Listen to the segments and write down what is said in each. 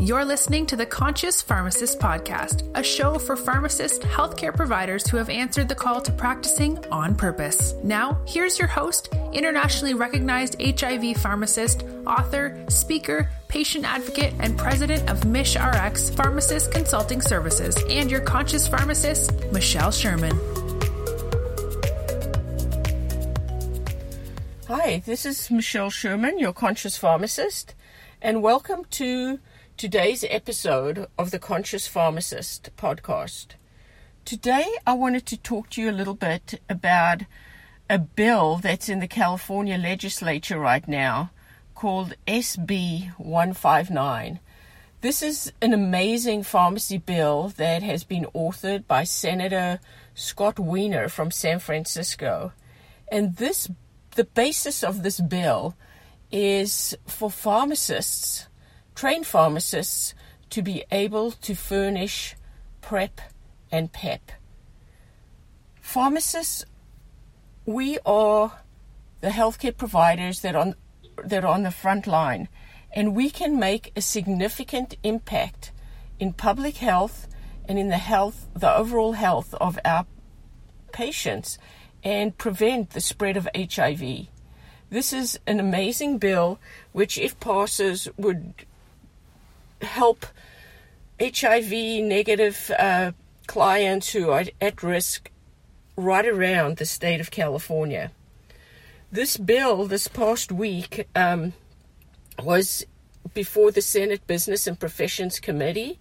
You're listening to the Conscious Pharmacist Podcast, a show for pharmacists, healthcare providers who have answered the call to practicing on purpose. Now, here's your host, internationally recognized HIV pharmacist, author, speaker, patient advocate, and president of MishRx Pharmacist Consulting Services, and your conscious pharmacist, Michelle Sherman. Hi, this is Michelle Sherman, your conscious pharmacist, and welcome to today's episode of the Conscious Pharmacist podcast. Today, I wanted to talk to you a little bit about a bill that's in the California legislature right now called SB 159. This is an amazing pharmacy bill that has been authored by Senator Scott Wiener from San Francisco. And this the basis of this bill is for pharmacists train pharmacists to be able to furnish PrEP and PEP. Pharmacists, we are the healthcare providers that are on, that are on the front line, and we can make a significant impact in public health and in the health, the overall health of our patients, and prevent the spread of HIV. This is an amazing bill, which, if passes, would help HIV negative uh, clients who are at risk right around the state of California. This bill, this past week, um, was before the Senate Business and Professions Committee,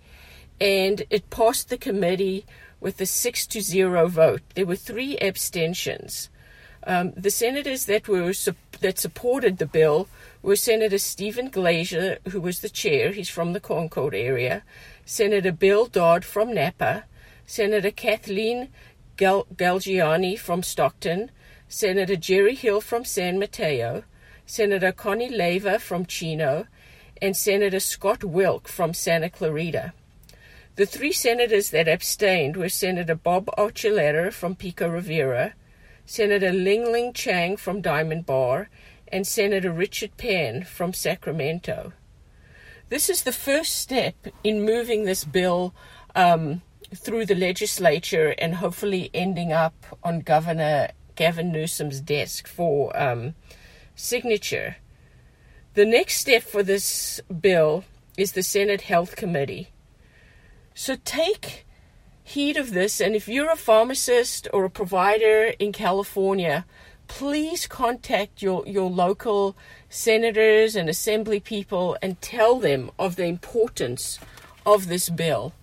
and it passed the committee with a six to zero vote. There were three abstentions. Um, the senators that were that supported the bill were Senator Steven Glazer, who was the chair, he's from the Concord area, Senator Bill Dodd from Napa, Senator Cathleen Gal- Galgiani from Stockton, Senator Jerry Hill from San Mateo, Senator Connie Leyva from Chino, and Senator Scott Wilk from Santa Clarita. The three senators that abstained were Senator Bob Archuleta from Pico Rivera, Senator Ling Ling Chang from Diamond Bar, and Senator Richard Pan from Sacramento. This is the first step in moving this bill um, through the legislature and hopefully ending up on Governor Gavin Newsom's desk for um, signature. The next step for this bill is the Senate Health Committee. So take heed of this, and if you're a pharmacist or a provider in California, please contact your, your local senators and assembly people and tell them of the importance of this bill.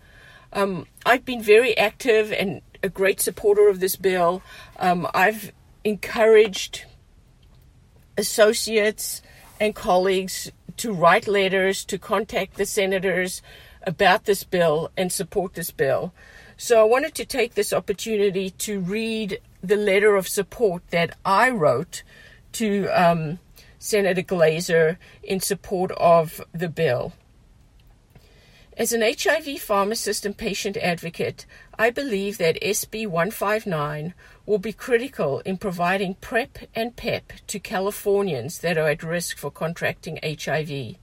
Um, I've been very active and a great supporter of this bill. Um, I've encouraged associates and colleagues to write letters to contact the senators about this bill and support this bill. So I wanted to take this opportunity to read the letter of support that I wrote to um, Senator Glazer in support of the bill. As an HIV pharmacist and patient advocate, I believe that SB 159 will be critical in providing PrEP and PEP to Californians that are at risk for contracting HIV.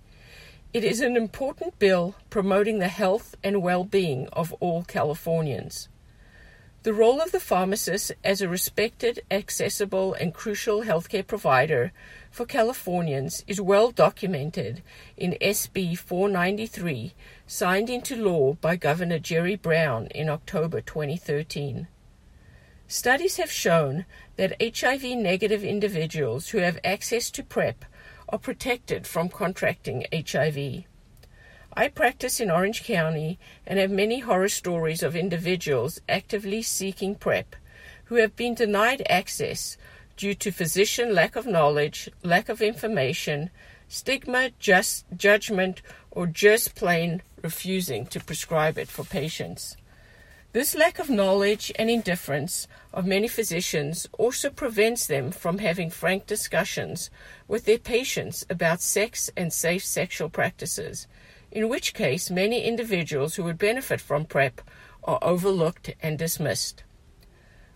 It is an important bill promoting the health and well being of all Californians. The role of the pharmacist as a respected, accessible, and crucial healthcare provider for Californians is well documented in SB 493, signed into law by Governor Jerry Brown in October 2013. Studies have shown that HIV negative individuals who have access to PrEP are protected from contracting HIV. I practice in Orange County and have many horror stories of individuals actively seeking PrEP who have been denied access due to physician lack of knowledge, lack of information, stigma, just judgment, or just plain refusing to prescribe it for patients. This lack of knowledge and indifference of many physicians also prevents them from having frank discussions with their patients about sex and safe sexual practices in which case many individuals who would benefit from PrEP are overlooked and dismissed.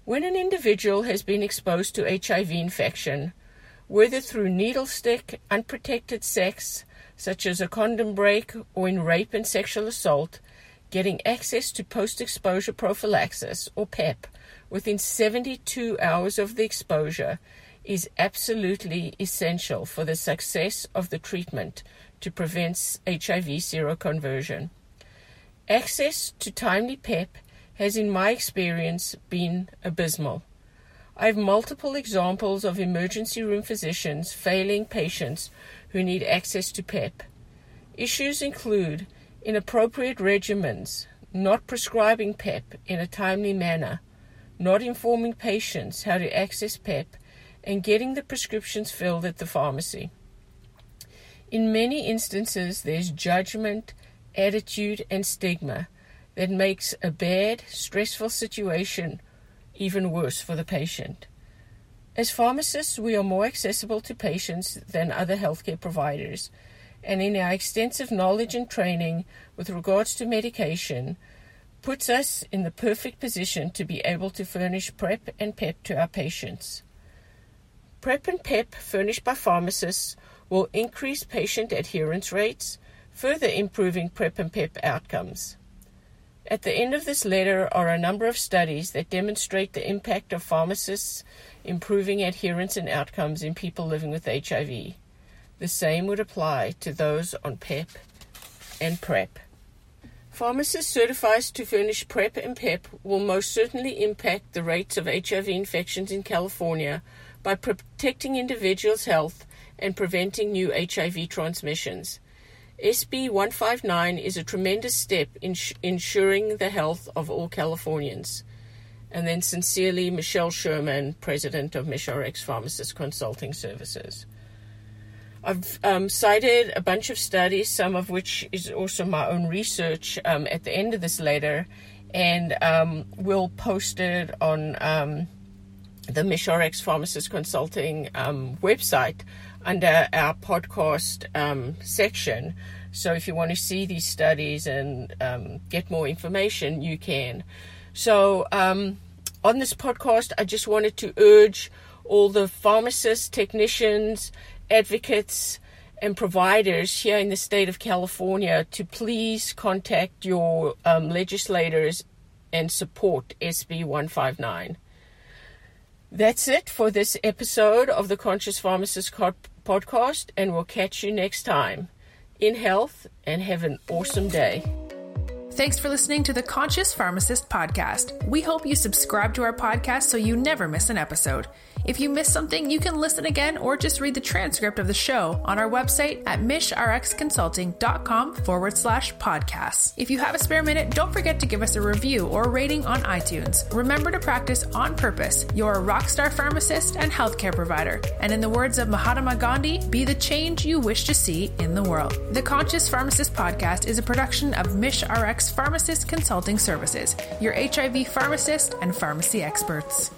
When an individual has been exposed to HIV infection, whether through needle stick, unprotected sex, such as a condom break, or in rape and sexual assault, getting access to post exposure prophylaxis, or PEP, within 72 hours of the exposure is absolutely essential for the success of the treatment to prevent HIV seroconversion. Access to timely PEP has, in my experience, been abysmal. I have multiple examples of emergency room physicians failing patients who need access to PEP. Issues include inappropriate regimens, not prescribing PEP in a timely manner, not informing patients how to access PEP, and getting the prescriptions filled at the pharmacy. In many instances, there's judgment, attitude, and stigma that makes a bad, stressful situation even worse for the patient. As pharmacists, we are more accessible to patients than other healthcare providers, and in our extensive knowledge and training with regards to medication, puts us in the perfect position to be able to furnish PrEP and PEP to our patients. PrEP and PEP furnished by pharmacists will increase patient adherence rates, further improving PrEP and PEP outcomes. At the end of this letter are a number of studies that demonstrate the impact of pharmacists improving adherence and outcomes in people living with HIV. The same would apply to those on PEP and PrEP. Pharmacists certified to furnish PrEP and PEP will most certainly impact the rates of HIV infections in California by protecting individuals' health and preventing new HIV transmissions. SB 159 is a tremendous step in sh- ensuring the health of all Californians. And then, sincerely, Michelle Sherman, President of MishRx Pharmacist Consulting Services. I've um, cited a bunch of studies, some of which is also my own research um, at the end of this letter, and um, we'll post it on um, the MishRx Pharmacist Consulting um, website under our podcast um, section. So if you want to see these studies and get more information, you can. So on this podcast, I just wanted to urge all the pharmacists, technicians, advocates, and providers here in the state of California to please contact your um, legislators and support SB 159. That's it for this episode of the Conscious Pharmacist podcast, and we'll catch you next time. In health, and have an awesome day. Thanks for listening to the Conscious Pharmacist podcast. We hope you subscribe to our podcast so you never miss an episode. If you missed something, you can listen again or just read the transcript of the show on our website at mishrxconsulting.com forward slash podcasts. If you have a spare minute, don't forget to give us a review or rating on iTunes. Remember to practice on purpose. You're a rockstar pharmacist and healthcare provider. And in the words of Mahatma Gandhi, be the change you wish to see in the world. The Conscious Pharmacist podcast is a production of MishRx Pharmacist Consulting Services, your HIV pharmacist and pharmacy experts.